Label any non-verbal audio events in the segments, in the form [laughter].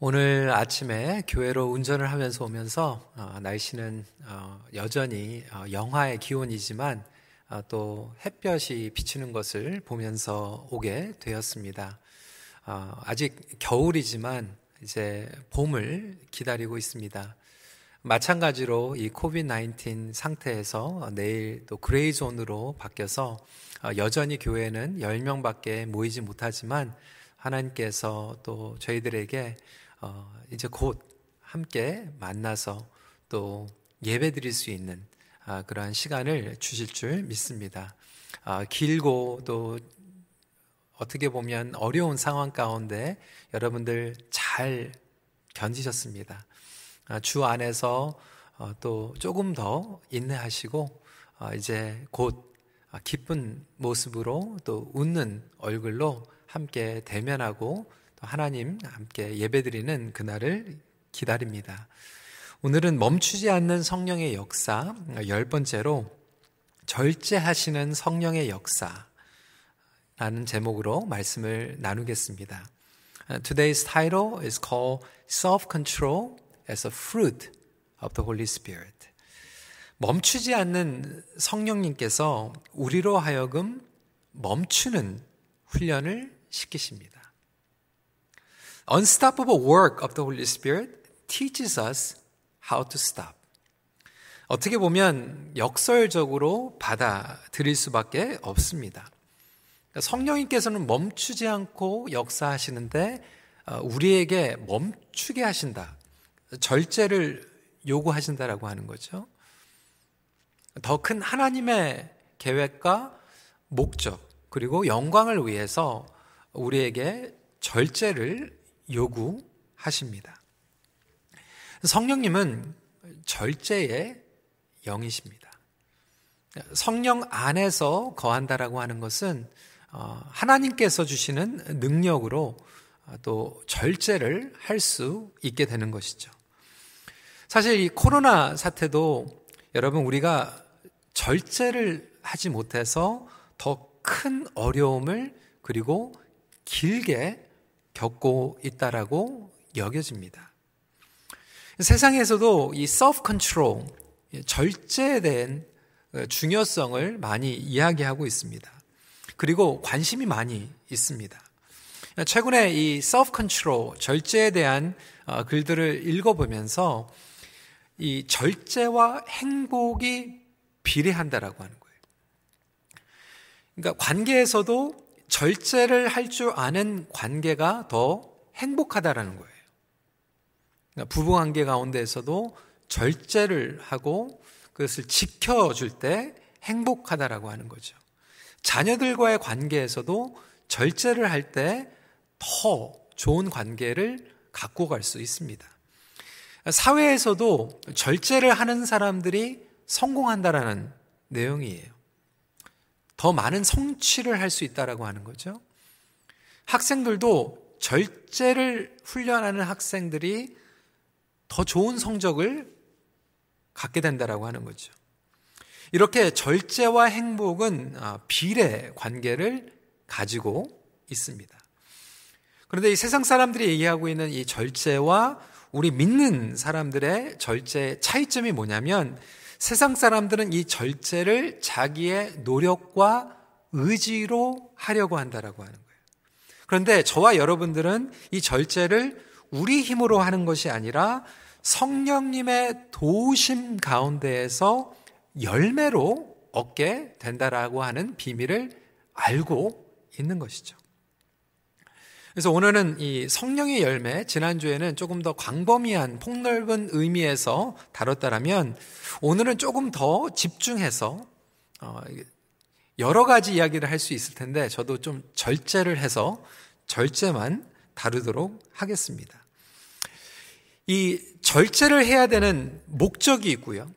오늘 아침에 교회로 운전을 하면서 오면서 어, 날씨는 어, 여전히 어, 영하의 기온이지만 어, 또 햇볕이 비치는 것을 보면서 오게 되었습니다. 어, 아직 겨울이지만 이제 봄을 기다리고 있습니다. 마찬가지로 이 COVID 19 상태에서 내일 또 grey zone으로 바뀌어서 어, 여전히 교회는 10명밖에 모이지 못하지만 하나님께서 또 저희들에게 어, 이제 곧 함께 만나서 또 예배 드릴 수 있는 아, 그러한 시간을 주실 줄 믿습니다. 아, 길고 또 어떻게 보면 어려운 상황 가운데 여러분들 잘 견디셨습니다. 아, 주 안에서 어, 또 조금 더 인내하시고 어, 이제 곧 기쁜 모습으로 또 웃는 얼굴로 함께 대면하고 또 하나님 함께 예배드리는 그날을 기다립니다. 오늘은 멈추지 않는 성령의 역사 열 번째로 절제하시는 성령의 역사라는 제목으로 말씀을 나누겠습니다. Today's title is called Self-Control as a Fruit of the Holy Spirit. 멈추지 않는 성령님께서 우리로 하여금 멈추는 훈련을 시키십니다. Unstoppable work of the Holy Spirit teaches us how to stop. 어떻게 보면 역설적으로 받아들일 수밖에 없습니다. 성령님께서는 멈추지 않고 역사하시는데 어, 우리에게 멈추게 하신다. 절제를 요구하신다라고 하는 거죠. 더 큰 하나님의 계획과 목적 그리고 영광을 위해서 우리에게 절제를 요구하십니다. 성령님은 절제의 영이십니다. 성령 안에서 거한다라고 하는 것은 어, 하나님께서 주시는 능력으로 어, 또 절제를 할 수 있게 되는 것이죠. 사실 이 코로나 사태도 여러분 우리가 절제를 하지 못해서 더 큰 어려움을 그리고 길게 겪고 있다라고 여겨집니다. 세상에서도 이 self control, 대한 중요성을 많이 이야기하고 있습니다. 그리고 관심이 많이 있습니다. 최근에 이 self control, 절제에 대한 어, 글들을 읽어보면서 이 절제와 행복이 비례한다라고 하는 거예요. 그러니까 관계에서도 절제를 할 줄 아는 관계가 더 행복하다라는 거예요. 그러니까 부부 관계 가운데에서도 절제를 하고 그것을 지켜줄 때 행복하다라고 하는 거죠. 자녀들과의 관계에서도 절제를 할 때 더 좋은 관계를 갖고 갈 수 있습니다. 사회에서도 절제를 하는 사람들이 성공한다라는 내용이에요. 더 많은 성취를 할 수 있다라고 하는 거죠. 학생들도 절제를 훈련하는 학생들이 더 좋은 성적을 갖게 된다라고 하는 거죠. 이렇게 절제와 행복은 아, 비례 관계를 가지고 있습니다. 그런데 이 세상 사람들이 얘기하고 있는 이 절제와 우리 믿는 사람들의 절제 차이점이 뭐냐면 세상 사람들은 이 절제를 자기의 노력과 의지로 하려고 한다라고 하는 거예요. 그런데 저와 여러분들은 이 절제를 우리 힘으로 하는 것이 아니라 성령님의 도우심 가운데에서 열매로 얻게 된다라고 하는 비밀을 알고 있는 것이죠. 그래서 오늘은 이 성령의 열매, 지난주에는 조금 더 광범위한 폭넓은 의미에서 다뤘다라면 오늘은 조금 더 집중해서 어, 여러 가지 이야기를 할 수 있을 텐데 저도 좀 절제를 해서 절제만 다루도록 하겠습니다. 이 절제를 해야 되는 목적이 있고요.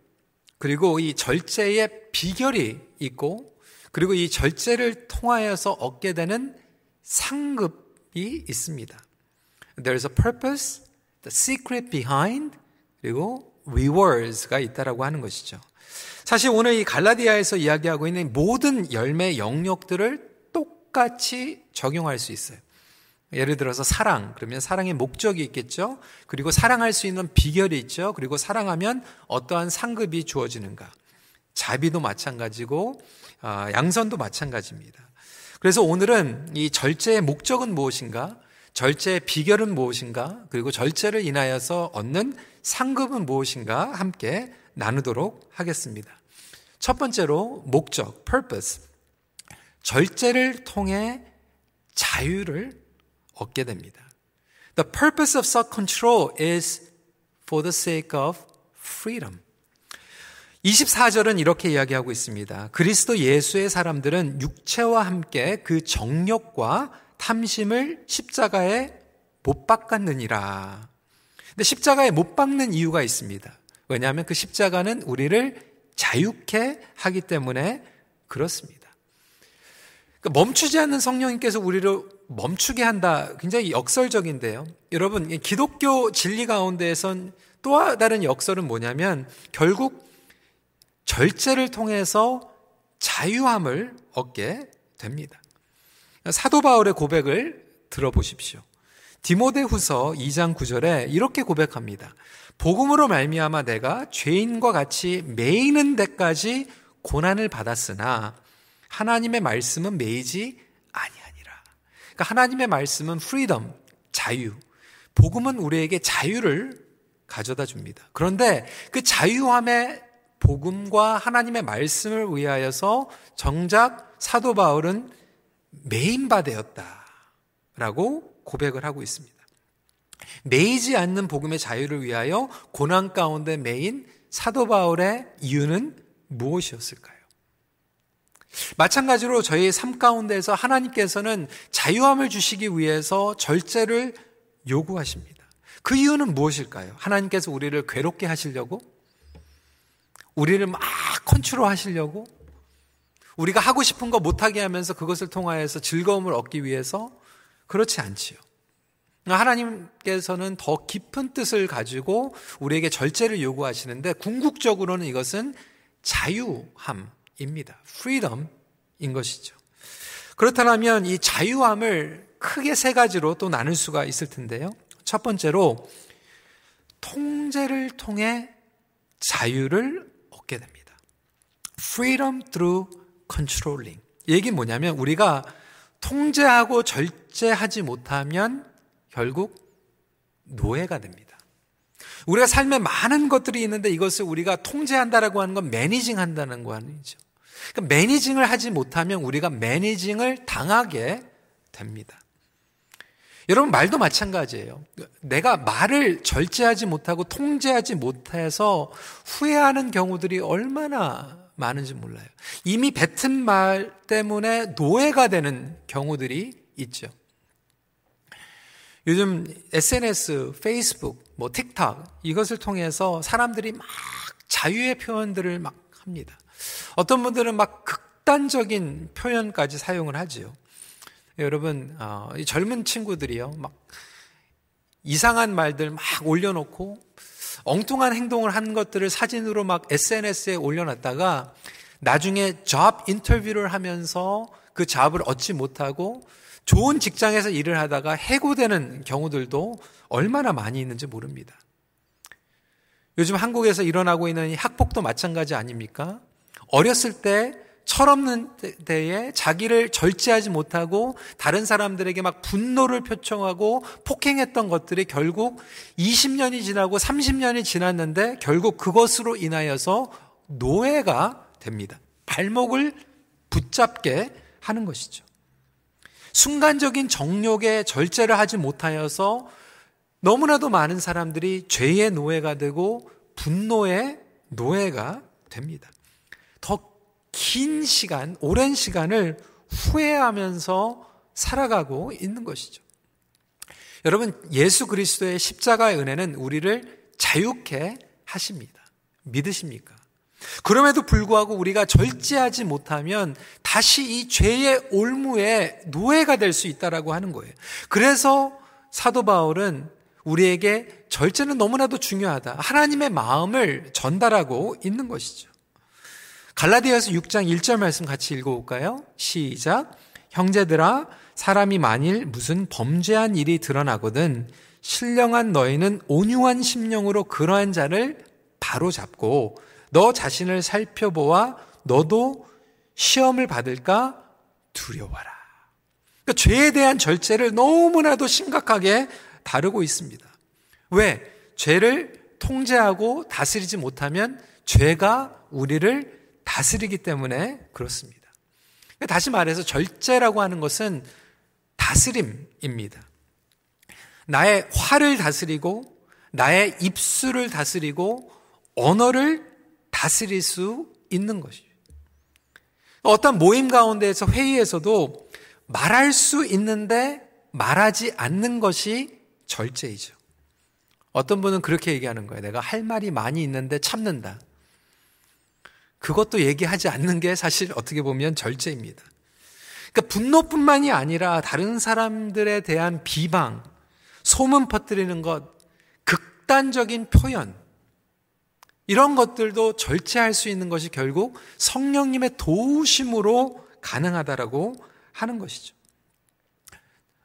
그리고 이 절제의 비결이 있고 그리고 이 절제를 통하여서 얻게 되는 상급 이 있습니다. There's a purpose, the secret behind, 그리고 rewards가 있다라고 하는 것이죠. 사실 오늘 이 갈라디아에서 이야기하고 있는 모든 열매 영역들을 똑같이 적용할 수 있어요. 예를 들어서 사랑, 그러면 사랑의 목적이 있겠죠? 그리고 사랑할 수 있는 비결이 있죠? 그리고 사랑하면 어떠한 상급이 주어지는가? 자비도 마찬가지고, 아, 양선도 마찬가지입니다. 그래서 오늘은 이 절제의 목적은 무엇인가? 절제의 비결은 무엇인가? 그리고 절제를 인하여서 얻는 상급은 무엇인가? 함께 나누도록 하겠습니다. 첫 번째로 목적, purpose. 절제를 통해 자유를 얻게 됩니다. The purpose of self-control is for the sake of freedom. 24절은 이렇게 이야기하고 있습니다. 그리스도 예수의 사람들은 육체와 함께 그 정욕과 탐심을 십자가에 못 박았느니라. 근데 십자가에 못 박는 이유가 있습니다. 왜냐하면 그 십자가는 우리를 자유케 하기 때문에 그렇습니다. 그러니까 멈추지 않는 성령님께서 우리를 멈추게 한다. 굉장히 역설적인데요. 여러분, 기독교 진리 가운데에선 또 다른 역설은 뭐냐면 결국 절제를 통해서 자유함을 얻게 됩니다. 사도 바울의 고백을 들어보십시오. 디모데후서 2장 9절에 이렇게 고백합니다. 복음으로 말미암아 내가 죄인과 같이 매이는 데까지 고난을 받았으나 하나님의 말씀은 매이지 아니하니라. 그러니까 하나님의 말씀은 freedom, 자유. 복음은 우리에게 자유를 가져다 줍니다. 그런데 그 자유함의 복음과 하나님의 말씀을 위하여서 정작 사도 바울은 메인바 되었다라고 고백을 하고 있습니다. 매이지 않는 복음의 자유를 위하여 고난 가운데 메인 사도 바울의 이유는 무엇이었을까요? 마찬가지로 저희의 삶 가운데서 하나님께서는 자유함을 주시기 위해서 절제를 요구하십니다. 그 이유는 무엇일까요? 하나님께서 우리를 괴롭게 하시려고? 우리를 막 컨트롤 하시려고? 우리가 하고 싶은 거 못하게 하면서 그것을 통하여서 즐거움을 얻기 위해서? 그렇지 않지요. 하나님께서는 더 깊은 뜻을 가지고 우리에게 절제를 요구하시는데 궁극적으로는 이것은 자유함입니다. freedom인 것이죠. 그렇다면 이 자유함을 크게 세 가지로 또 나눌 수가 있을 텐데요. 첫 번째로 통제를 통해 자유를 얻게 됩니다. freedom through controlling. 얘기 뭐냐면 우리가 통제하고 절제하지 못하면 결국 노예가 됩니다. 우리가 삶에 많은 것들이 있는데 이것을 우리가 통제한다라고 하는 건 매니징 한다는 거 아니죠. 그러니까 매니징을 하지 못하면 우리가 매니징을 당하게 됩니다. 여러분 말도 마찬가지예요. 내가 말을 절제하지 못하고 통제하지 못해서 후회하는 경우들이 얼마나 많은지 몰라요. 이미 뱉은 말 때문에 노예가 되는 경우들이 있죠. 요즘 SNS, 페이스북, 뭐 틱톡 이것을 통해서 사람들이 막 자유의 표현들을 막 합니다. 어떤 분들은 막 극단적인 표현까지 사용을 하지요. 여러분, 어, 이 젊은 친구들이요, 막 이상한 말들 막 올려놓고 엉뚱한 행동을 한 것들을 사진으로 막 SNS에 올려놨다가 나중에 잡 인터뷰를 하면서 그 잡을 얻지 못하고 좋은 직장에서 일을 하다가 해고되는 경우들도 얼마나 많이 있는지 모릅니다. 요즘 한국에서 일어나고 있는 학폭도 마찬가지 아닙니까? 어렸을 때 철없는 때에 자기를 절제하지 못하고 다른 사람들에게 막 분노를 표청하고 폭행했던 것들이 결국 20년이 지나고 30년이 지났는데 결국 그것으로 인하여서 노예가 됩니다. 발목을 붙잡게 하는 것이죠. 순간적인 정욕에 절제를 하지 못하여서 너무나도 많은 사람들이 죄의 노예가 되고 분노의 노예가 됩니다. 더 긴 시간, 오랜 시간을 후회하면서 살아가고 있는 것이죠. 여러분, 예수 그리스도의 십자가의 은혜는 우리를 자유케 하십니다. 믿으십니까? 그럼에도 불구하고 우리가 절제하지 못하면 다시 이 죄의 올무에 노예가 될 수 있다라고 하는 거예요. 그래서 사도 바울은 우리에게 절제는 너무나도 중요하다. 하나님의 마음을 전달하고 있는 것이죠. 갈라디아서 6장 1절 말씀 같이 읽어볼까요? 시작. 형제들아 사람이 만일 무슨 범죄한 일이 드러나거든 신령한 너희는 온유한 심령으로 그러한 자를 바로 잡고 너 자신을 살펴보아 너도 시험을 받을까 두려워라. 그러니까 죄에 대한 절제를 너무나도 심각하게 다루고 있습니다. 왜? 죄를 통제하고 다스리지 못하면 죄가 우리를 다스리기 때문에 그렇습니다. 다시 말해서 절제라고 하는 것은 다스림입니다. 나의 화를 다스리고 나의 입술을 다스리고 언어를 다스릴 수 있는 것이죠. 어떤 모임 가운데에서 회의에서도 말할 수 있는데 말하지 않는 것이 절제이죠. 어떤 분은 그렇게 얘기하는 거예요. 내가 할 말이 많이 있는데 참는다. 그것도 얘기하지 않는 게 사실 어떻게 보면 절제입니다. 그러니까 분노뿐만이 아니라 다른 사람들에 대한 비방, 소문 퍼뜨리는 것, 극단적인 표현, 이런 것들도 절제할 수 있는 것이 결국 성령님의 도우심으로 가능하다라고 하는 것이죠.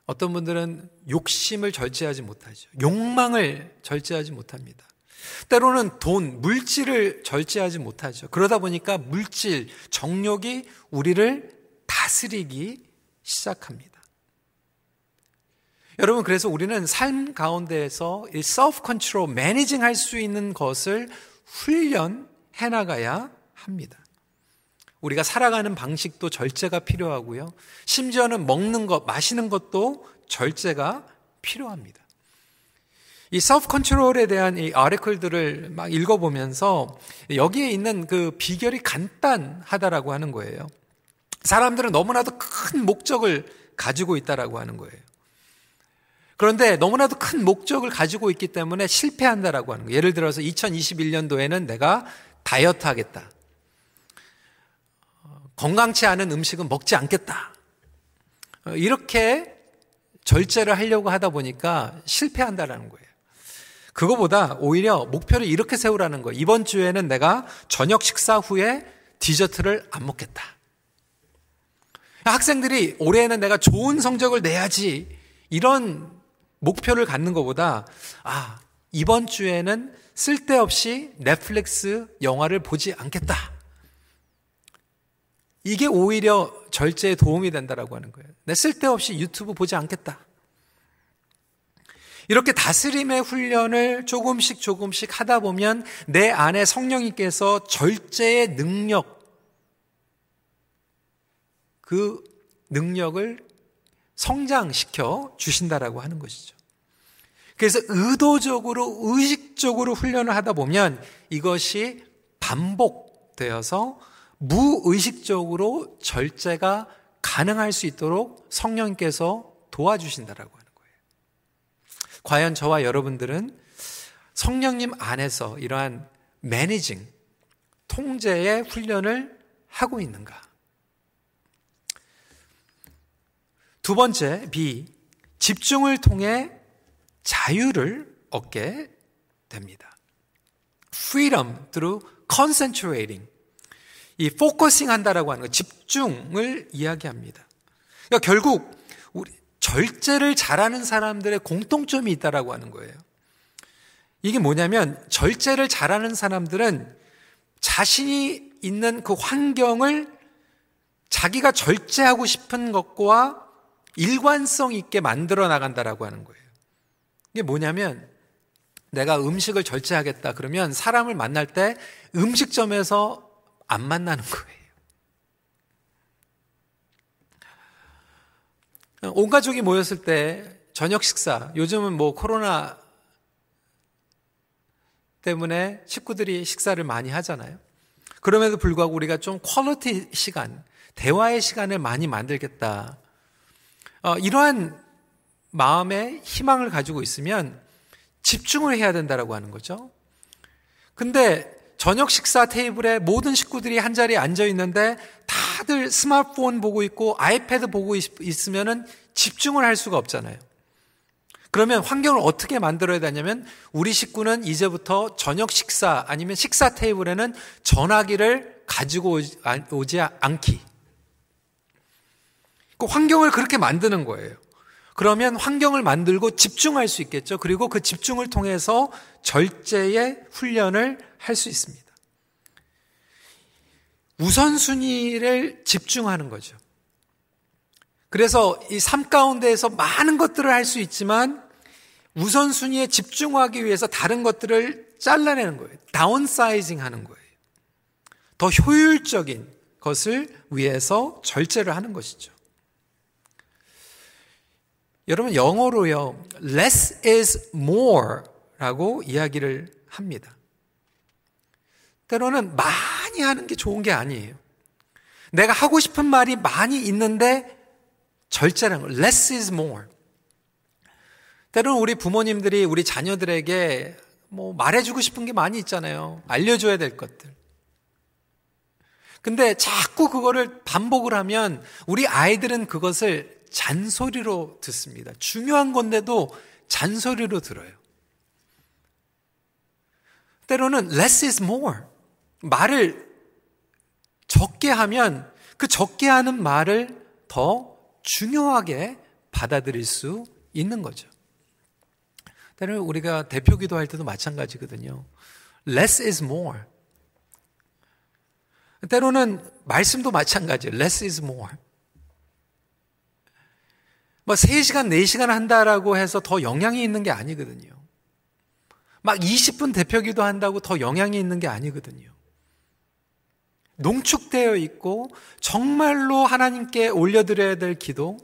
어떤 분들은 욕심을 절제하지 못하죠. 욕망을 절제하지 못합니다. 때로는 돈, 물질을 절제하지 못하죠. 그러다 보니까 물질, 정욕이 우리를 다스리기 시작합니다. 여러분, 그래서 우리는 삶 가운데에서 이 self control, 매니징 할 수 있는 것을 훈련해 나가야 합니다. 우리가 살아가는 방식도 절제가 필요하고요. 심지어는 먹는 것, 마시는 것도 절제가 필요합니다. 이 self control에 대한 이 아티클들을 막 읽어보면서 여기에 있는 그 비결이 간단하다라고 하는 거예요. 사람들은 너무나도 큰 목적을 가지고 있다라고 하는 거예요. 그런데 너무나도 큰 목적을 가지고 있기 때문에 실패한다라고 하는 거예요. 예를 들어서 2021년도에는 내가 다이어트 하겠다. 건강치 않은 음식은 먹지 않겠다. 이렇게 절제를 하려고 하다 보니까 실패한다라는 거예요. 그거보다 오히려 목표를 이렇게 세우라는 거예요. 이번 주에는 내가 저녁 식사 후에 디저트를 안 먹겠다. 학생들이 올해에는 내가 좋은 성적을 내야지 이런 목표를 갖는 것보다 아 이번 주에는 쓸데없이 넷플릭스 영화를 보지 않겠다. 이게 오히려 절제에 도움이 된다라고 하는 거예요. 내 쓸데없이 유튜브 보지 않겠다. 이렇게 다스림의 훈련을 조금씩 조금씩 하다 보면 내 안에 성령님께서 절제의 능력, 그 능력을 성장시켜 주신다라고 하는 것이죠. 그래서 의도적으로, 의식적으로 훈련을 하다 보면 이것이 반복되어서 무의식적으로 절제가 가능할 수 있도록 성령께서 도와주신다라고 거예요. 과연 저와 여러분들은 성령님 안에서 이러한 매니징, 통제의 훈련을 하고 있는가? 두 번째, B. 집중을 통해 자유를 얻게 됩니다. freedom through concentrating. 이 focusing 한다라고 하는 거, 집중을 이야기합니다. 그러니까 결국 우리 절제를 잘하는 사람들의 공통점이 있다라고 하는 거예요. 이게 뭐냐면 절제를 잘하는 사람들은 자신이 있는 그 환경을 자기가 절제하고 싶은 것과 일관성 있게 만들어 나간다라고 하는 거예요. 이게 뭐냐면 내가 음식을 절제하겠다 그러면 사람을 만날 때 음식점에서 안 만나는 거예요. 온 가족이 모였을 때 저녁 식사, 요즘은 뭐 코로나 때문에 식구들이 식사를 많이 하잖아요. 그럼에도 불구하고 우리가 좀 quality 시간, 대화의 시간을 많이 만들겠다. 어, 이러한 마음의 희망을 가지고 있으면 집중을 해야 된다라고 하는 거죠. 근데 저녁 식사 테이블에 모든 식구들이 한 자리에 앉아 있는데 다 들 스마트폰 보고 있고 아이패드 보고 있, 으면은 집중을 할 수가 없잖아요. 그러면 환경을 어떻게 만들어야 되냐면 우리 식구는 이제부터 저녁 식사 아니면 식사 테이블에는 전화기를 가지고 오지 않기. 그 환경을 그렇게 만드는 거예요. 그러면 환경을 만들고 집중할 수 있겠죠. 그리고 그 집중을 통해서 절제의 훈련을 할 수 있습니다. 우선순위를 집중하는 거죠. 그래서 이 삶 가운데에서 많은 것들을 할 수 있지만 우선순위에 집중하기 위해서 다른 것들을 잘라내는 거예요. 다운사이징 하는 거예요. 더 효율적인 것을 위해서 절제를 하는 것이죠. 여러분, 영어로요, less is more 라고 이야기를 합니다. 때로는 많이 하는 게 좋은 게 아니에요. 내가 하고 싶은 말이 많이 있는데 절제라는 거, less is more. 때로는 우리 부모님들이 우리 자녀들에게 뭐 말해주고 싶은 게 많이 있잖아요. 알려줘야 될 것들. 근데 자꾸 그거를 반복을 하면 우리 아이들은 그것을 잔소리로 듣습니다. 중요한 건데도 잔소리로 들어요. 때로는 less is more. 말을 적게 하면 그 적게 하는 말을 더 중요하게 받아들일 수 있는 거죠. 때로는 우리가 대표 기도할 때도 마찬가지거든요. less is more. 때로는 말씀도 마찬가지예요. less is more. 뭐 3시간, 4시간 한다라고 해서 더 영향이 있는 게 아니거든요. 막 20분 대표 기도 한다고 더 영향이 있는 게 아니거든요. 농축되어 있고 정말로 하나님께 올려드려야 될 기도,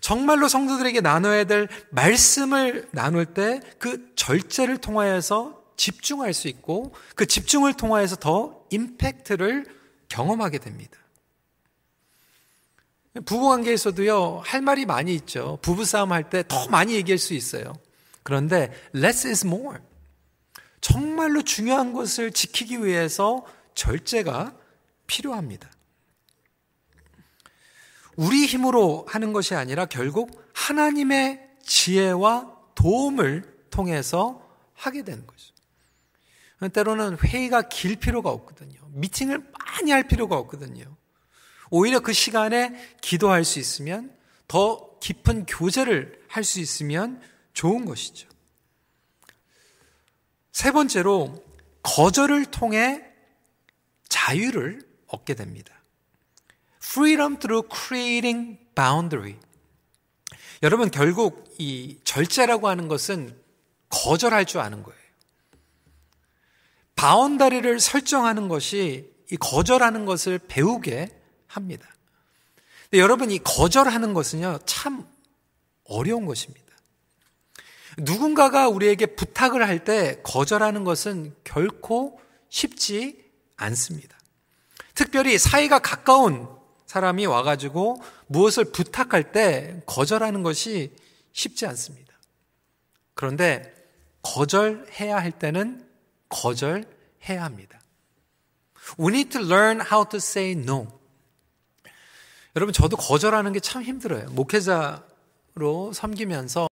정말로 성도들에게 나눠야 될 말씀을 나눌 때 그 절제를 통하여서 집중할 수 있고 그 집중을 통하여서 더 임팩트를 경험하게 됩니다. 부부 관계에서도요, 할 말이 많이 있죠. 부부싸움 할 때 더 많이 얘기할 수 있어요. 그런데 less is more. 정말로 중요한 것을 지키기 위해서 절제가 필요합니다. 우리 힘으로 하는 것이 아니라 결국 하나님의 지혜와 도움을 통해서 하게 되는 거죠. 때로는 회의가 길 필요가 없거든요. 미팅을 많이 할 필요가 없거든요. 오히려 그 시간에 기도할 수 있으면 더 깊은 교제를 할 수 있으면 좋은 것이죠. 세 번째로 거절을 통해 자유를 얻게 됩니다. Freedom through creating boundary. 여러분 결국 이 절제라고 하는 것은 거절할 줄 아는 거예요. 바운다리를 설정하는 것이 이 거절하는 것을 배우게 합니다. 근데 여러분 이 거절하는 것은요 참 어려운 것입니다. 누군가가 우리에게 부탁을 할 때 거절하는 것은 결코 쉽지 않습니다. 특별히 사이가 가까운 사람이 와가지고 무엇을 부탁할 때 거절하는 것이 쉽지 않습니다. 그런데 거절해야 할 때는 거절해야 합니다. We need to learn how to say no. 여러분, 저도 거절하는 게 참 힘들어요. 목회자로 섬기면서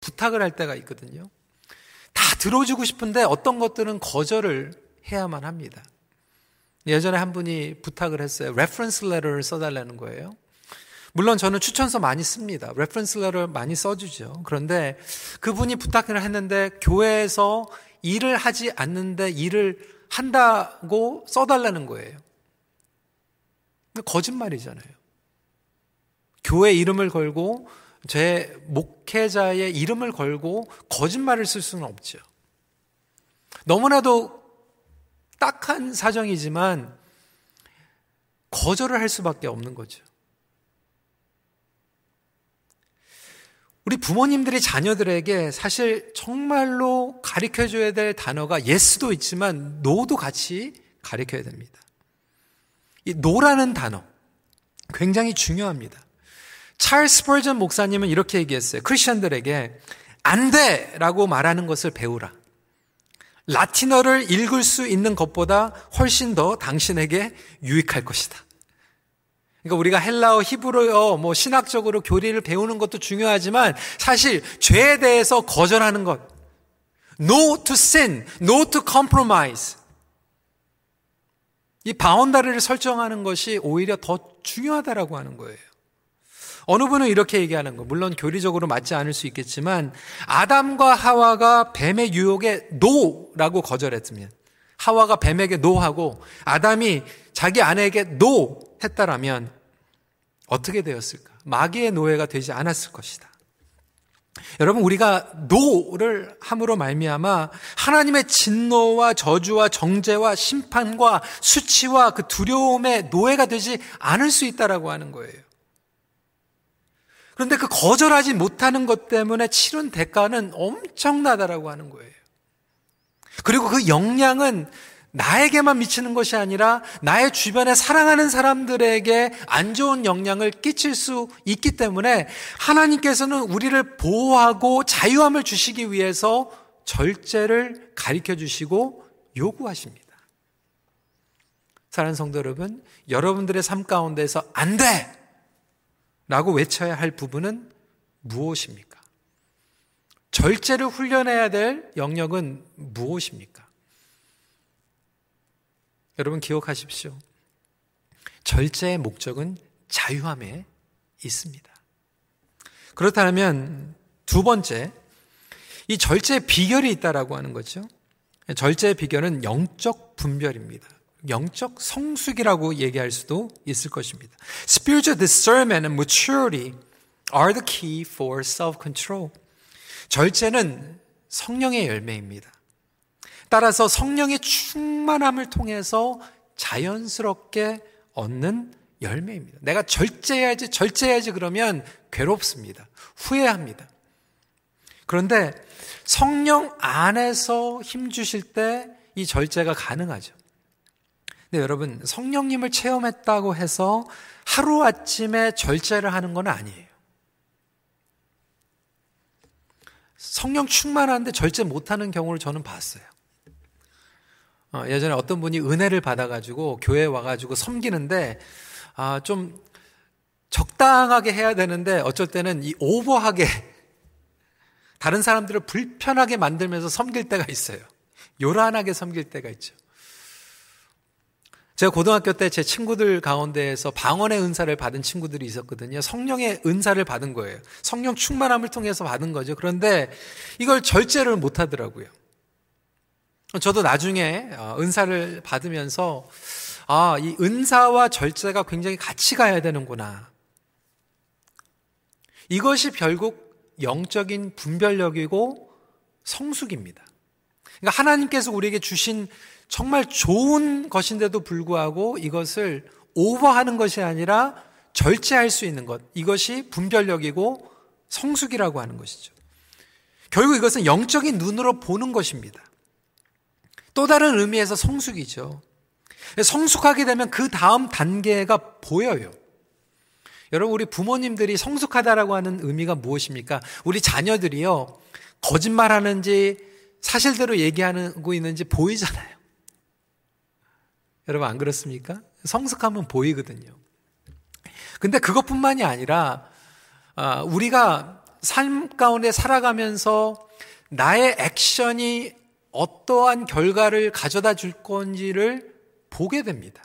부탁을 할 때가 있거든요. 다 들어주고 싶은데 어떤 것들은 거절을 해야만 합니다. 예전에 한 분이 부탁을 했어요. reference letter를 써달라는 거예요. 물론 저는 추천서 많이 씁니다. reference letter 많이 써주죠. 그런데 그분이 부탁을 했는데 교회에서 일을 하지 않는데 일을 한다고 써달라는 거예요. 거짓말이잖아요. 교회 이름을 걸고 제 목회자의 이름을 걸고 거짓말을 쓸 수는 없죠. 너무나도 딱한 사정이지만 거절을 할 수밖에 없는 거죠. 우리 부모님들이 자녀들에게 사실 정말로 가르쳐 줘야 될 단어가 yes도 있지만 no도 같이 가르쳐야 됩니다. 이 no라는 단어 굉장히 중요합니다. 찰스 스펄전 목사님은 이렇게 얘기했어요. 크리스천들에게 안 돼라고 말하는 것을 배우라. 라틴어를 읽을 수 있는 것보다 훨씬 더 당신에게 유익할 것이다. 그러니까 우리가 헬라어, 히브리어, 뭐 신학적으로 교리를 배우는 것도 중요하지만 사실 죄에 대해서 거절하는 것, no to sin, no to compromise. 이 boundary를 설정하는 것이 오히려 더 중요하다라고 하는 거예요. 어느 분은 이렇게 얘기하는 거, 물론 교리적으로 맞지 않을 수 있겠지만, 아담과 하와가 뱀의 유혹에 no라고 거절했으면, 하와가 뱀에게 no하고, 아담이 자기 아내에게 no 했다라면, 어떻게 되었을까? 마귀의 노예가 되지 않았을 것이다. 여러분 우리가 no를 함으로 말미암아 하나님의 진노와 저주와 정죄와 심판과 수치와 그 두려움의 노예가 되지 않을 수 있다라고 하는 거예요. 그런데 그 거절하지 못하는 것 때문에 치른 대가는 엄청나다라고 하는 거예요. 그리고 그 영향은 나에게만 미치는 것이 아니라 나의 주변에 사랑하는 사람들에게 안 좋은 영향을 끼칠 수 있기 때문에 하나님께서는 우리를 보호하고 자유함을 주시기 위해서 절제를 가르쳐 주시고 요구하십니다. 사랑하는 성도 여러분, 여러분들의 삶 가운데서 안 돼! 라고 외쳐야 할 부분은 무엇입니까? 절제를 훈련해야 될 영역은 무엇입니까? 여러분 기억하십시오. 절제의 목적은 자유함에 있습니다. 그렇다면 두 번째, 이 절제의 비결이 있다라고 하는 거죠. 절제의 비결은 영적 분별입니다. 영적 성숙이라고 얘기할 수도 있을 것입니다. Spiritual discernment and maturity are the key for self-control. 절제는 성령의 열매입니다. 따라서 성령의 충만함을 통해서 자연스럽게 얻는 열매입니다. 내가 절제해야지, 절제해야지 그러면 괴롭습니다. 후회합니다. 그런데 성령 안에서 힘 주실 때 이 절제가 가능하죠. 근데 여러분, 성령님을 체험했다고 해서 하루아침에 절제를 하는 건 아니에요. 성령 충만한데 절제 못하는 경우를 저는 봤어요. 어, 예전에 어떤 분이 은혜를 받아가지고 교회에 와가지고 섬기는데 아, 좀 적당하게 해야 되는데 어쩔 때는 이 오버하게 [laughs] 다른 사람들을 불편하게 만들면서 섬길 때가 있어요. 요란하게 섬길 때가 있죠. 제가 고등학교 때 제 친구들 가운데에서 방언의 은사를 받은 친구들이 있었거든요. 성령의 은사를 받은 거예요. 성령 충만함을 통해서 받은 거죠. 그런데 이걸 절제를 못 하더라고요. 저도 나중에 어, 은사를 받으면서 아, 이 은사와 절제가 굉장히 같이 가야 되는구나. 이것이 결국 영적인 분별력이고 성숙입니다. 그러니까 하나님께서 우리에게 주신 정말 좋은 것인데도 불구하고 이것을 오버하는 것이 아니라 절제할 수 있는 것. 이것이 분별력이고 성숙이라고 하는 것이죠. 결국 이것은 영적인 눈으로 보는 것입니다. 또 다른 의미에서 성숙이죠. 성숙하게 되면 그 다음 단계가 보여요. 여러분, 우리 부모님들이 성숙하다라고 하는 의미가 무엇입니까? 우리 자녀들이요, 거짓말 하는지, 사실대로 얘기하고 있는지 보이잖아요. 여러분, 안 그렇습니까? 성숙하면 보이거든요. 근데 그것뿐만이 아니라, 아, 우리가 삶 가운데 살아가면서 나의 액션이 어떠한 결과를 가져다 줄 건지를 보게 됩니다.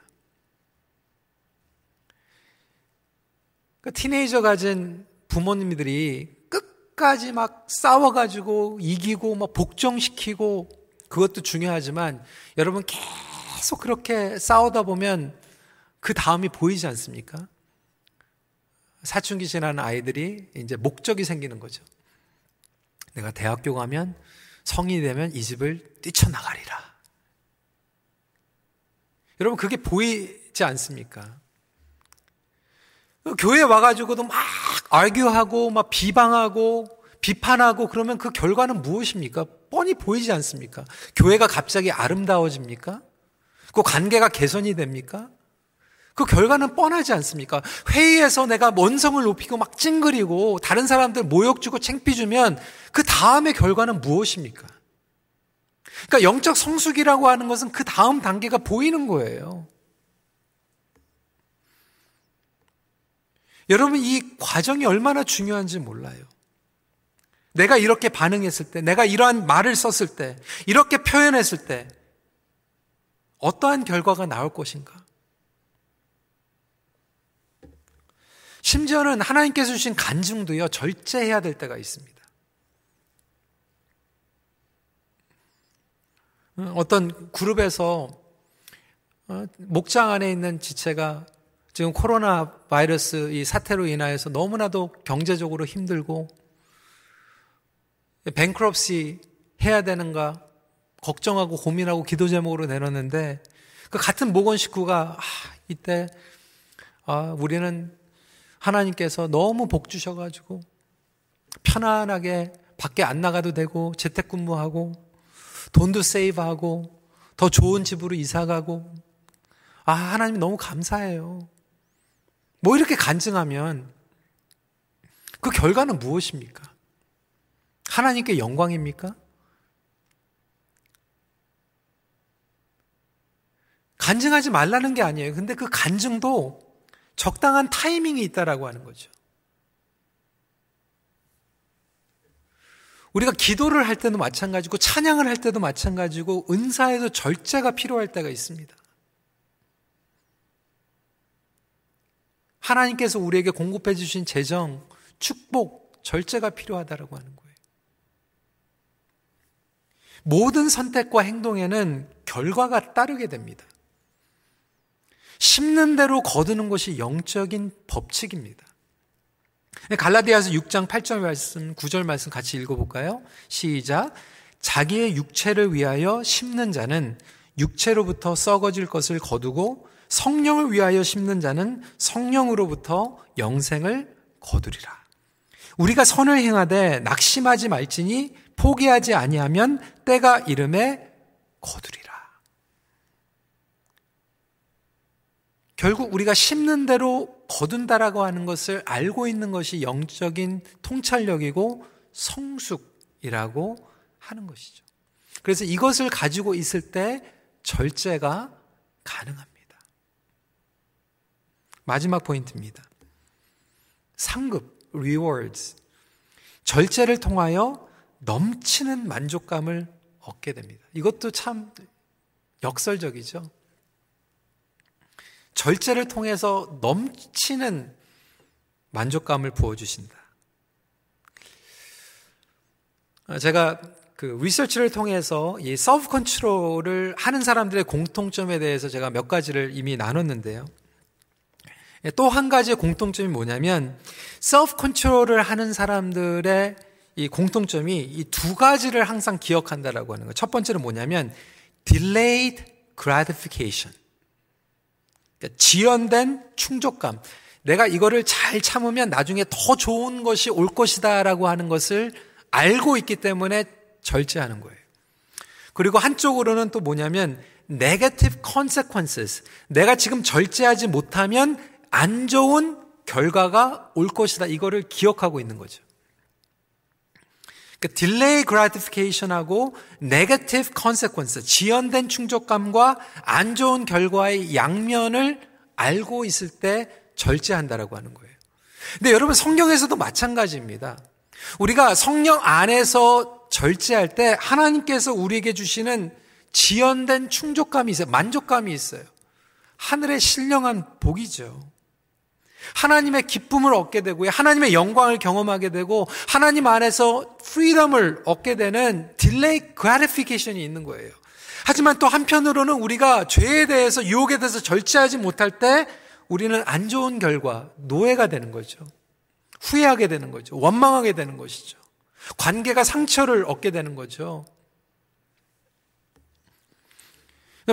그 티네이저 가진 부모님들이 끝까지 막 싸워가지고 이기고 막 복종시키고 그것도 중요하지만 여러분 계속 그렇게 싸우다 보면 그 다음이 보이지 않습니까? 사춘기 지나는 아이들이 이제 목적이 생기는 거죠. 내가 대학교 가면 성인이 되면 이 집을 뛰쳐나가리라. 여러분, 그게 보이지 않습니까? 교회에 와가지고도 막 알교하고, 막 비방하고, 비판하고, 그러면 그 결과는 무엇입니까? 뻔히 보이지 않습니까? 교회가 갑자기 아름다워집니까? 그 관계가 개선이 됩니까? 그 결과는 뻔하지 않습니까? 회의에서 내가 원성을 높이고 막 찡그리고 다른 사람들 모욕 주고 챙피 주면 그 다음의 결과는 무엇입니까? 그러니까 영적 성숙이라고 하는 것은 그 다음 단계가 보이는 거예요. 여러분 이 과정이 얼마나 중요한지 몰라요. 내가 이렇게 반응했을 때, 내가 이러한 말을 썼을 때, 이렇게 표현했을 때, 어떠한 결과가 나올 것인가? 심지어는 하나님께서 주신 간증도요, 절제해야 될 때가 있습니다. 어떤 그룹에서 어, 목장 안에 있는 지체가 지금 코로나 바이러스 이 사태로 인하여서 너무나도 경제적으로 힘들고 뱅크럽시 해야 되는가 걱정하고 고민하고 기도 제목으로 내놓는데 그 같은 목원 식구가 아, 이때 아, 우리는 하나님께서 너무 복 주셔가지고 편안하게 밖에 안 나가도 되고 재택근무하고 돈도 세이브하고 더 좋은 집으로 이사가고 아 하나님 너무 감사해요. 뭐 이렇게 간증하면 그 결과는 무엇입니까? 하나님께 영광입니까? 간증하지 말라는 게 아니에요. 근데 그 간증도 적당한 타이밍이 있다라고 하는 거죠. 우리가 기도를 할 때도 마찬가지고 찬양을 할 때도 마찬가지고 은사에도 절제가 필요할 때가 있습니다. 하나님께서 우리에게 공급해 주신 재정, 축복, 절제가 필요하다라고 하는 거예요. 모든 선택과 행동에는 결과가 따르게 됩니다. 심는 대로 거두는 것이 영적인 법칙입니다. 갈라디아서 6장 8절 말씀, 9절 말씀 같이 읽어볼까요? 시작. 자기의 육체를 위하여 심는 자는 육체로부터 썩어질 것을 거두고 성령을 위하여 심는 자는 성령으로부터 영생을 거두리라. 우리가 선을 행하되 낙심하지 말지니 포기하지 아니하면 때가 이름에 거두리라. 결국 우리가 심는 대로 거둔다라고 하는 것을 알고 있는 것이 영적인 통찰력이고 성숙이라고 하는 것이죠. 그래서 이것을 가지고 있을 때 절제가 가능합니다. 마지막 포인트입니다. 상급, rewards. 절제를 통하여 넘치는 만족감을 얻게 됩니다. 이것도 참 역설적이죠. 절제를 통해서 넘치는 만족감을 부어주신다. 제가 그 리서치를 통해서 이 self control을 하는 사람들의 공통점에 대해서 제가 몇 가지를 이미 나눴는데요. 또 한 가지의 공통점이 뭐냐면 self control을 하는 사람들의 이 공통점이 이 두 가지를 항상 기억한다라고 하는 거예요. 첫 번째는 뭐냐면 delayed gratification. 그러니까 지연된 충족감. 내가 이거를 잘 참으면 나중에 더 좋은 것이 올 것이다라고 하는 것을 알고 있기 때문에 절제하는 거예요. 그리고 한쪽으로는 또 뭐냐면 negative consequences. 내가 지금 절제하지 못하면 안 좋은 결과가 올 것이다. 이거를 기억하고 있는 거죠. 그러니까 delay gratification하고 negative consequence, 지연된 충족감과 안 좋은 결과의 양면을 알고 있을 때 절제한다라고 하는 거예요. 근데 여러분 성경에서도 마찬가지입니다. 우리가 성령 안에서 절제할 때 하나님께서 우리에게 주시는 지연된 충족감이 있어요. 만족감이 있어요. 하늘의 신령한 복이죠. 하나님의 기쁨을 얻게 되고요. 하나님의 영광을 경험하게 되고 하나님 안에서 freedom을 얻게 되는 delay gratification이 있는 거예요. 하지만 또 한편으로는 우리가 죄에 대해서 유혹에 대해서 절제하지 못할 때 우리는 안 좋은 결과, 노예가 되는 거죠. 후회하게 되는 거죠. 원망하게 되는 것이죠. 관계가 상처를 얻게 되는 거죠.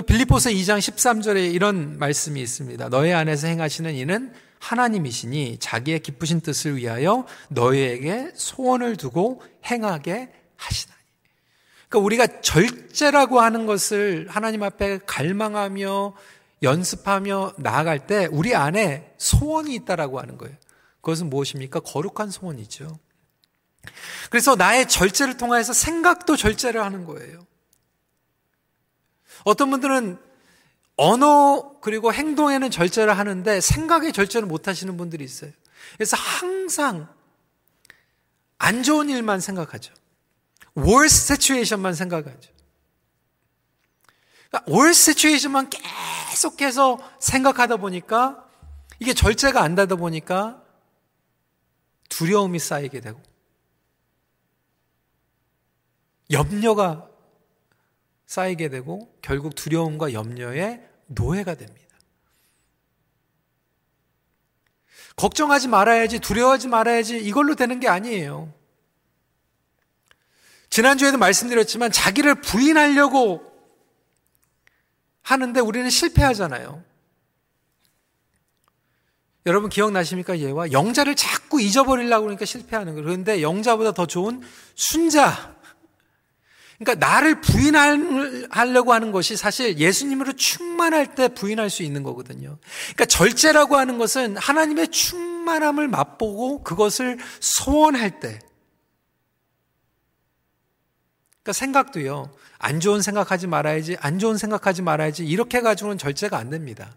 빌리포스 2장 13절에 이런 말씀이 있습니다. 너희 안에서 행하시는 이는 하나님이시니 자기의 기쁘신 뜻을 위하여 너희에게 소원을 두고 행하게 하시나니. 그러니까 우리가 절제라고 하는 것을 하나님 앞에 갈망하며 연습하며 나아갈 때 우리 안에 소원이 있다라고 하는 거예요. 그것은 무엇입니까? 거룩한 소원이죠. 그래서 나의 절제를 통해서 생각도 절제를 하는 거예요. 어떤 분들은 언어 그리고 행동에는 절제를 하는데 생각에 절제를 못 하시는 분들이 있어요. 그래서 항상 안 좋은 일만 생각하죠. worst situation만 생각하죠. 그러니까 올 시츄에이션만 계속해서 생각하다 보니까 이게 절제가 안 되다 보니까 두려움이 쌓이게 되고 염려가 쌓이게 되고 결국 두려움과 염려의 노예가 됩니다. 걱정하지 말아야지, 두려워하지 말아야지, 이걸로 되는 게 아니에요. 지난주에도 말씀드렸지만 자기를 부인하려고 하는데 우리는 실패하잖아요. 여러분 기억나십니까? 얘와 영자를 자꾸 잊어버리려고 그러니까 실패하는 거예요. 그런데 영자보다 더 좋은 순자. 그러니까 나를 부인하려고 하는 것이 사실 예수님으로 충만할 때 부인할 수 있는 거거든요. 그러니까 절제라고 하는 것은 하나님의 충만함을 맛보고 그것을 소원할 때. 그러니까 생각도요. 안 좋은 생각하지 말아야지, 안 좋은 생각하지 말아야지 이렇게 가지고는 절제가 안 됩니다.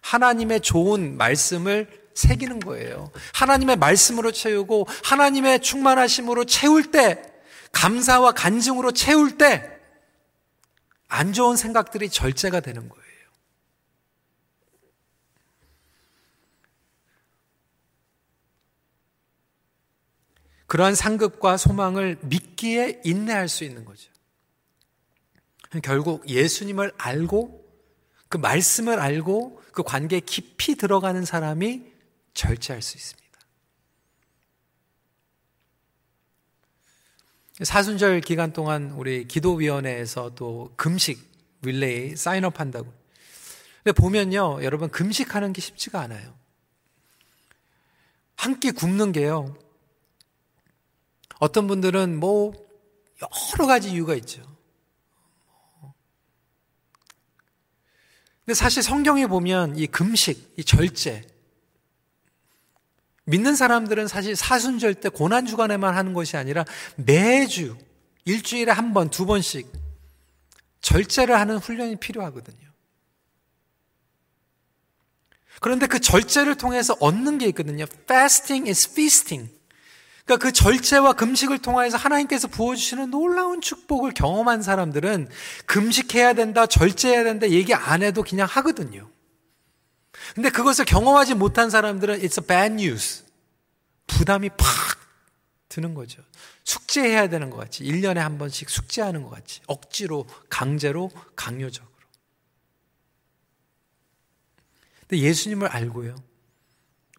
하나님의 좋은 말씀을 새기는 거예요. 하나님의 말씀으로 채우고 하나님의 충만하심으로 채울 때 감사와 간증으로 채울 때 안 좋은 생각들이 절제가 되는 거예요. 그러한 상급과 소망을 믿기에 인내할 수 있는 거죠. 결국 예수님을 알고 그 말씀을 알고 그 관계에 깊이 들어가는 사람이 절제할 수 있습니다. 사순절 기간 동안 우리 기도위원회에서 또 금식 릴레이 사인업 한다고. 근데 보면요, 여러분 금식하는 게 쉽지가 않아요. 한 끼 굶는 게요. 어떤 분들은 뭐 여러 가지 이유가 있죠. 근데 사실 성경에 보면 이 금식, 이 절제, 믿는 사람들은 사실 사순절 때 고난 주간에만 하는 것이 아니라 매주 일주일에 한 번, 두 번씩 절제를 하는 훈련이 필요하거든요. 그런데 그 절제를 통해서 얻는 게 있거든요. Fasting is feasting. 그러니까 그 절제와 금식을 통해서 하나님께서 부어주시는 놀라운 축복을 경험한 사람들은 금식해야 된다, 절제해야 된다 얘기 안 해도 그냥 하거든요. 근데 그것을 경험하지 못한 사람들은 it's a bad news. 부담이 팍 드는 거죠. 숙제해야 되는 것 같이. 1년에 한 번씩 숙제하는 것 같이. 억지로, 강제로, 강요적으로. 근데 예수님을 알고요.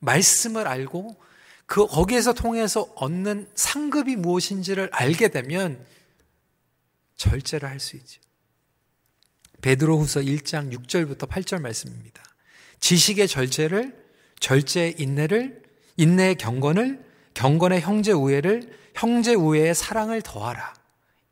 말씀을 알고 그 거기에서 통해서 얻는 상급이 무엇인지를 알게 되면 절제를 할 수 있죠. 베드로후서 1장 6절부터 8절 말씀입니다. 지식의 절제를, 절제의 인내를, 인내의 경건을, 경건의 형제 우애를, 형제 우애의 사랑을 더하라.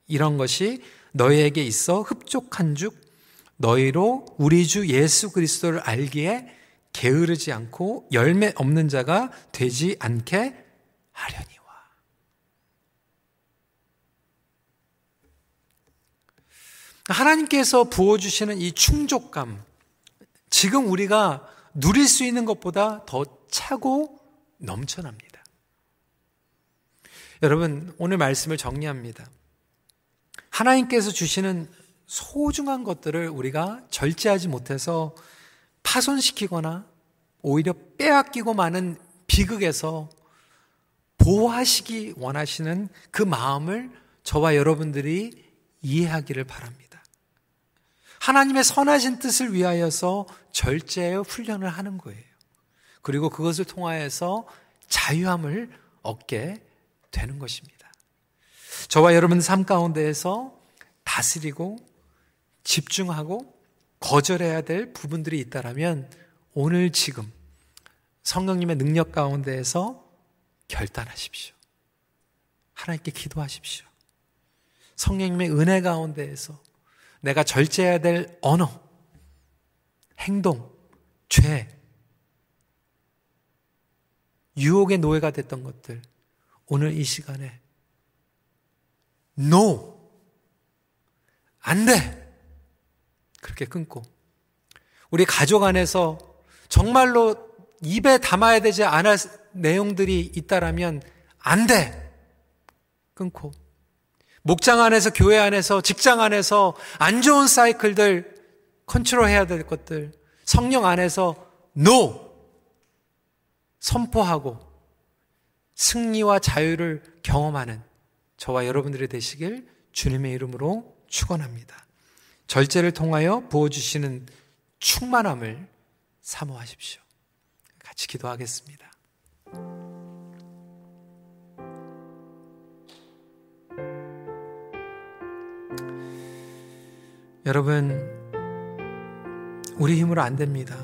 이런 것이 너희에게 있어 흡족한 juk 너희로 우리 주 예수 그리스도를 알기에 게으르지 않고 열매 없는 자가 되지 않게 하려니와. 하나님께서 부어주시는 이 충족감, 지금 우리가 누릴 수 있는 것보다 더 차고 넘쳐납니다. 여러분, 오늘 말씀을 정리합니다. 하나님께서 주시는 소중한 것들을 우리가 절제하지 못해서 파손시키거나 오히려 빼앗기고 마는 비극에서 보호하시기 원하시는 그 마음을 저와 여러분들이 이해하기를 바랍니다. 하나님의 선하신 뜻을 위하여서 절제의 훈련을 하는 거예요. 그리고 그것을 통하여서 자유함을 얻게 되는 것입니다. 저와 여러분 삶 가운데에서 다스리고 집중하고 거절해야 될 부분들이 있다라면 오늘 지금 성령님의 능력 가운데에서 결단하십시오. 하나님께 기도하십시오. 성령님의 은혜 가운데에서 내가 절제해야 될 언어, 행동, 죄, 유혹의 노예가 됐던 것들, 오늘 이 시간에 No! 안 돼! 그렇게 끊고, 우리 가족 안에서 정말로 입에 담아야 되지 않을 내용들이 있다라면 안 돼! 끊고, 목장 안에서, 교회 안에서, 직장 안에서 안 좋은 사이클들 컨트롤 해야 될 것들, 성령 안에서 NO! 선포하고 승리와 자유를 경험하는 저와 여러분들이 되시길 주님의 이름으로 축원합니다. 절제를 통하여 부어 주시는 충만함을 사모하십시오. 같이 기도하겠습니다. 여러분, 우리 힘으로 안 됩니다.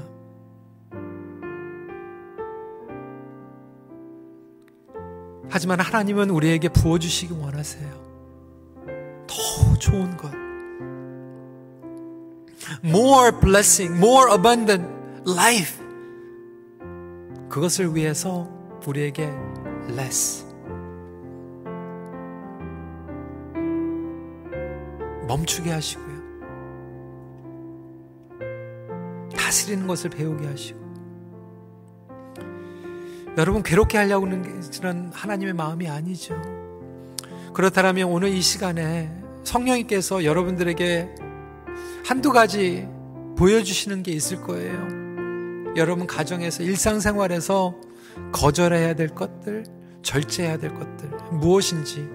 하지만 하나님은 우리에게 부어주시기 원하세요. 더 좋은 것. More blessing, more abundant life. 그것을 위해서 우리에게 less. 멈추게 하시고 다스리는 것을 배우게 하시고. 여러분 괴롭게 하려고 하는 하나님의 마음이 아니죠. 그렇다면 오늘 이 시간에 성령님께서 여러분들에게 한두 가지 보여주시는 게 있을 거예요. 여러분 가정에서 일상생활에서 거절해야 될 것들, 절제해야 될 것들, 무엇인지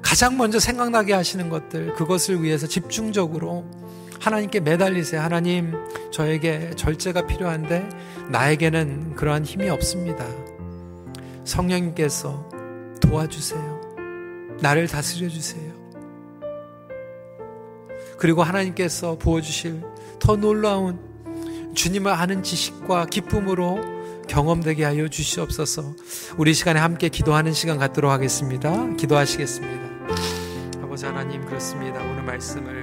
가장 먼저 생각나게 하시는 것들, 그것을 위해서 집중적으로 하나님께 매달리세요. 하나님, 저에게 절제가 필요한데 나에게는 그러한 힘이 없습니다. 성령님께서 도와주세요. 나를 다스려 주세요. 그리고 하나님께서 부어주실 더 놀라운 주님을 아는 지식과 기쁨으로 경험되게 하여 주시옵소서. 우리 시간에 함께 기도하는 시간 갖도록 하겠습니다. 기도하시겠습니다. 아버지 하나님 그렇습니다. 오늘 말씀을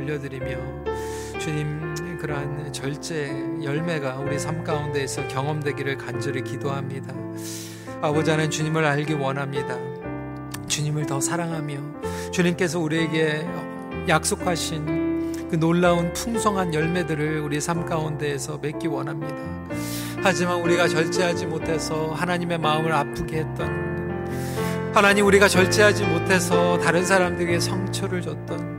올려드리며 주님 그러한 절제 열매가 우리 삶 가운데에서 경험되기를 간절히 기도합니다. 아버지 하나님 주님을 알기 원합니다. 주님을 더 사랑하며 주님께서 우리에게 약속하신 그 놀라운 풍성한 열매들을 우리 삶 가운데에서 맺기 원합니다. 하지만 우리가 절제하지 못해서 하나님의 마음을 아프게 했던 하나님 우리가 절제하지 못해서 다른 사람들에게 상처를 줬던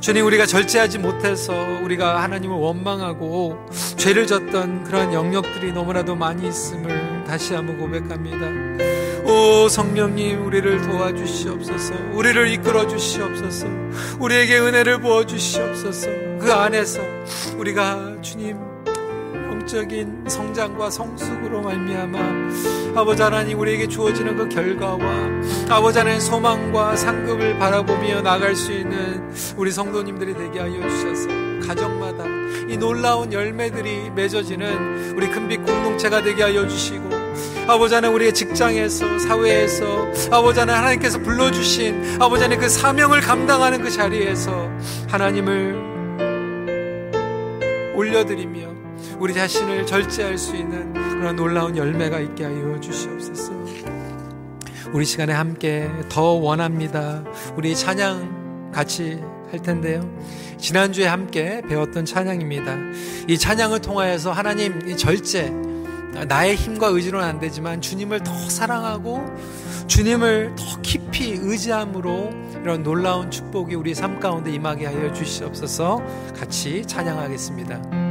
주님 우리가 절제하지 못해서 우리가 하나님을 원망하고 죄를 졌던 그런 영역들이 너무나도 많이 있음을 다시 한번 고백합니다. 오 성령님 우리를 도와주시옵소서. 우리를 이끌어 주시옵소서. 우리에게 은혜를 부어 주시옵소서. 그 안에서 우리가 주님 영적인 성장과 성숙으로 말미암아 아버지 하나님 우리에게 주어지는 그 결과와 아버지 하나님 소망과 상급을 바라보며 나갈 수 있는 우리 성도님들이 되게 하여 주셔서 가정마다 이 놀라운 열매들이 맺어지는 우리 금빛 공동체가 되게 하여 주시고 아버지 하나님 우리의 직장에서 사회에서 아버지 하나님 하나님께서 불러주신 아버지 하나님 그 사명을 감당하는 그 자리에서 하나님을 올려드리며 우리 자신을 절제할 수 있는 그런 놀라운 열매가 있게 하여 주시옵소서. 우리 시간에 함께 더 원합니다. 우리 찬양 같이 할 텐데요. 지난주에 함께 배웠던 찬양입니다. 이 찬양을 통하여서 하나님 이 절제, 나의 힘과 의지로는 안 되지만 주님을 더 사랑하고 주님을 더 깊이 의지함으로 이런 놀라운 축복이 우리 삶 가운데 임하게 하여 주시옵소서 같이 찬양하겠습니다.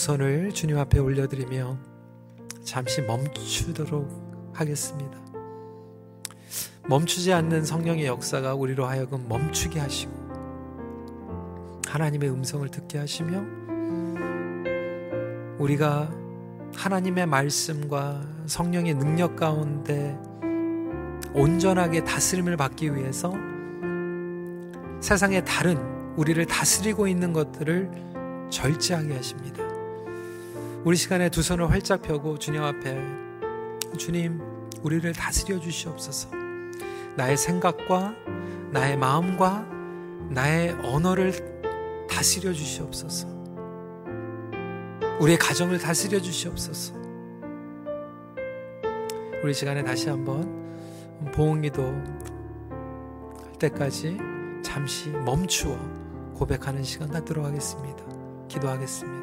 손을 주님 앞에 올려드리며 잠시 멈추도록 하겠습니다. 멈추지 않는 성령의 역사가 우리로 하여금 멈추게 하시고 하나님의 음성을 듣게 하시며 우리가 하나님의 말씀과 성령의 능력 가운데 온전하게 다스림을 받기 위해서 세상의 다른 우리를 다스리고 있는 것들을 절제하게 하십니다. 우리 시간에 두 손을 활짝 펴고 주님 앞에 주님 우리를 다스려 주시옵소서. 나의 생각과 나의 마음과 나의 언어를 다스려 주시옵소서. 우리의 가정을 다스려 주시옵소서. 우리 시간에 다시 한번 보응기도 할 때까지 잠시 멈추어 고백하는 시간 갖도록 하겠습니다. 기도하겠습니다.